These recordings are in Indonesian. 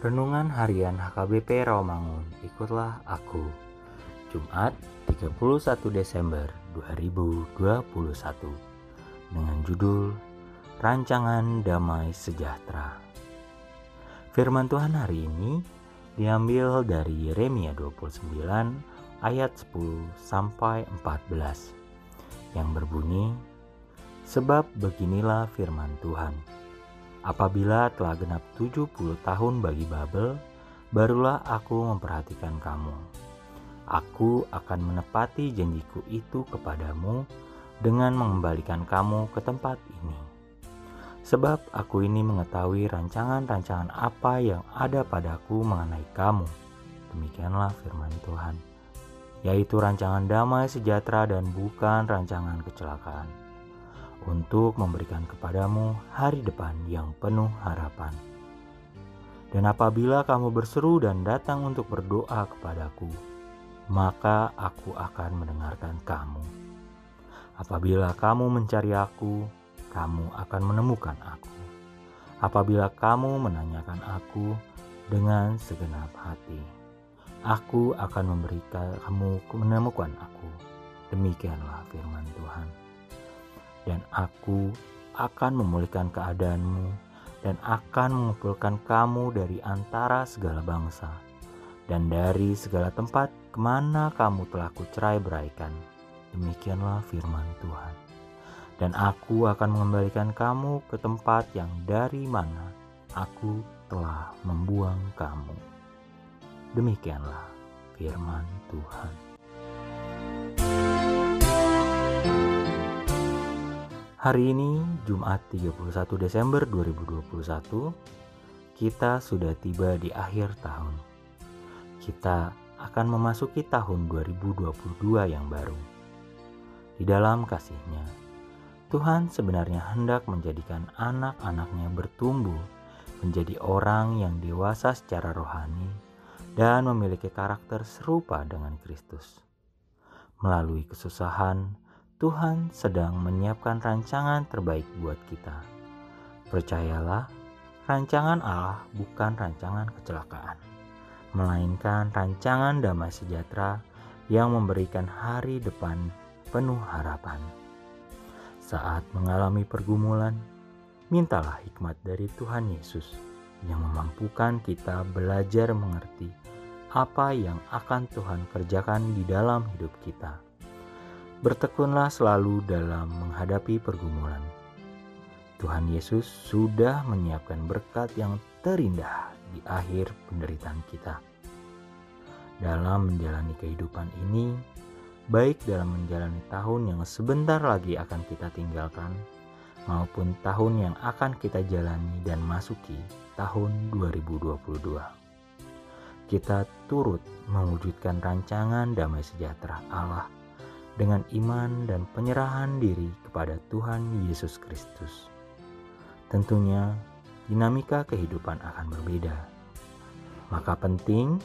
Renungan Harian HKBP Rawamangun, ikutlah aku. Jumat 31 Desember 2021 dengan judul Rancangan Damai Sejahtera. Firman Tuhan hari ini diambil dari Yeremia 29 ayat 10 sampai 14 yang berbunyi Sebab beginilah firman Tuhan Apabila telah genap 70 tahun bagi Babel, barulah aku memperhatikan kamu. Aku akan menepati janjiku itu kepadamu dengan mengembalikan kamu ke tempat ini. Sebab aku ini mengetahui rancangan-rancangan apa yang ada padaku mengenai kamu. Demikianlah firman Tuhan, yaitu rancangan damai sejahtera dan bukan rancangan kecelakaan untuk memberikan kepadamu hari depan yang penuh harapan. Dan apabila kamu berseru dan datang untuk berdoa kepadaku, maka aku akan mendengarkan kamu. Apabila kamu mencari aku, kamu akan menemukan aku. Apabila kamu menanyakan aku dengan segenap hati, aku akan memberikan kamu menemukan aku. Demikianlah firman Tuhan dan aku akan memulihkan keadaanmu dan akan mengumpulkan kamu dari antara segala bangsa dan dari segala tempat ke mana kamu telah kucerai beraikan. Demikianlah firman Tuhan. Dan aku akan mengembalikan kamu ke tempat yang dari mana aku telah membuang kamu. Demikianlah firman Tuhan. Hari ini Jumat 31 Desember 2021 kita sudah tiba di akhir tahun. Kita akan memasuki tahun 2022 yang baru. Di dalam kasihnya, Tuhan sebenarnya hendak menjadikan anak-anaknya bertumbuh menjadi orang yang dewasa secara rohani dan memiliki karakter serupa dengan Kristus. Melalui kesusahan, Tuhan sedang menyiapkan rancangan terbaik buat kita. Percayalah, rancangan Allah bukan rancangan kecelakaan, melainkan rancangan damai sejahtera yang memberikan hari depan penuh harapan. Saat mengalami pergumulan, mintalah hikmat dari Tuhan Yesus yang memampukan kita belajar mengerti apa yang akan Tuhan kerjakan di dalam hidup kita bertekunlah selalu dalam menghadapi pergumulan. Tuhan Yesus sudah menyiapkan berkat yang terindah di akhir penderitaan kita. Dalam menjalani kehidupan ini, baik dalam menjalani tahun yang sebentar lagi akan kita tinggalkan, maupun tahun yang akan kita jalani dan masuki tahun 2022. Kita turut mewujudkan rancangan damai sejahtera Allah dengan iman dan penyerahan diri kepada Tuhan Yesus Kristus. Tentunya, dinamika kehidupan akan berbeda. Maka penting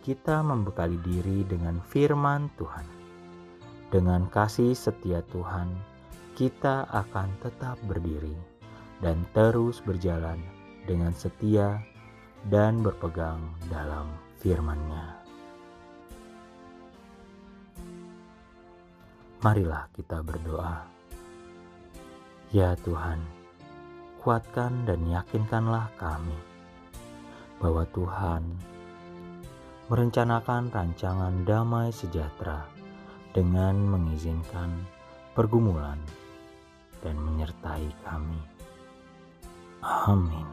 kita membekali diri dengan firman Tuhan. Dengan kasih setia Tuhan, kita akan tetap berdiri dan terus berjalan dengan setia dan berpegang dalam firman-Nya. Marilah kita berdoa. Ya Tuhan, kuatkan dan yakinkanlah kami bahwa Tuhan merencanakan rancangan damai sejahtera dengan mengizinkan pergumulan dan menyertai kami. Amin.